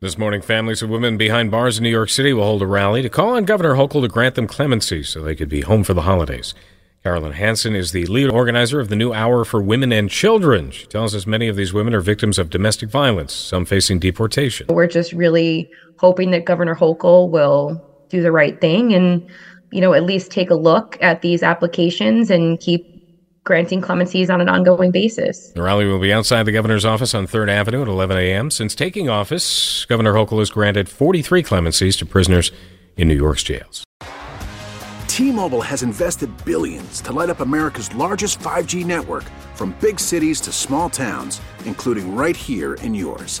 This morning, families of women behind bars in New York City will hold a rally to call on Governor Hochul to grant them clemency so they could be home for the holidays. Carolyn Hanson is the lead organizer of the new Hour for Women and Children. She tells us many of these women are victims of domestic violence, some facing deportation. We're just really hoping that Governor Hochul will do the right thing and, you know, at least take a look at these applications and keep granting clemencies on an ongoing basis. The rally will be outside the governor's office on 3rd Avenue at 11 a.m. Since taking office, Governor Hochul has granted 43 clemencies to prisoners in New York's jails. T-Mobile has invested billions to light up America's largest 5G network from big cities to small towns, including right here in yours.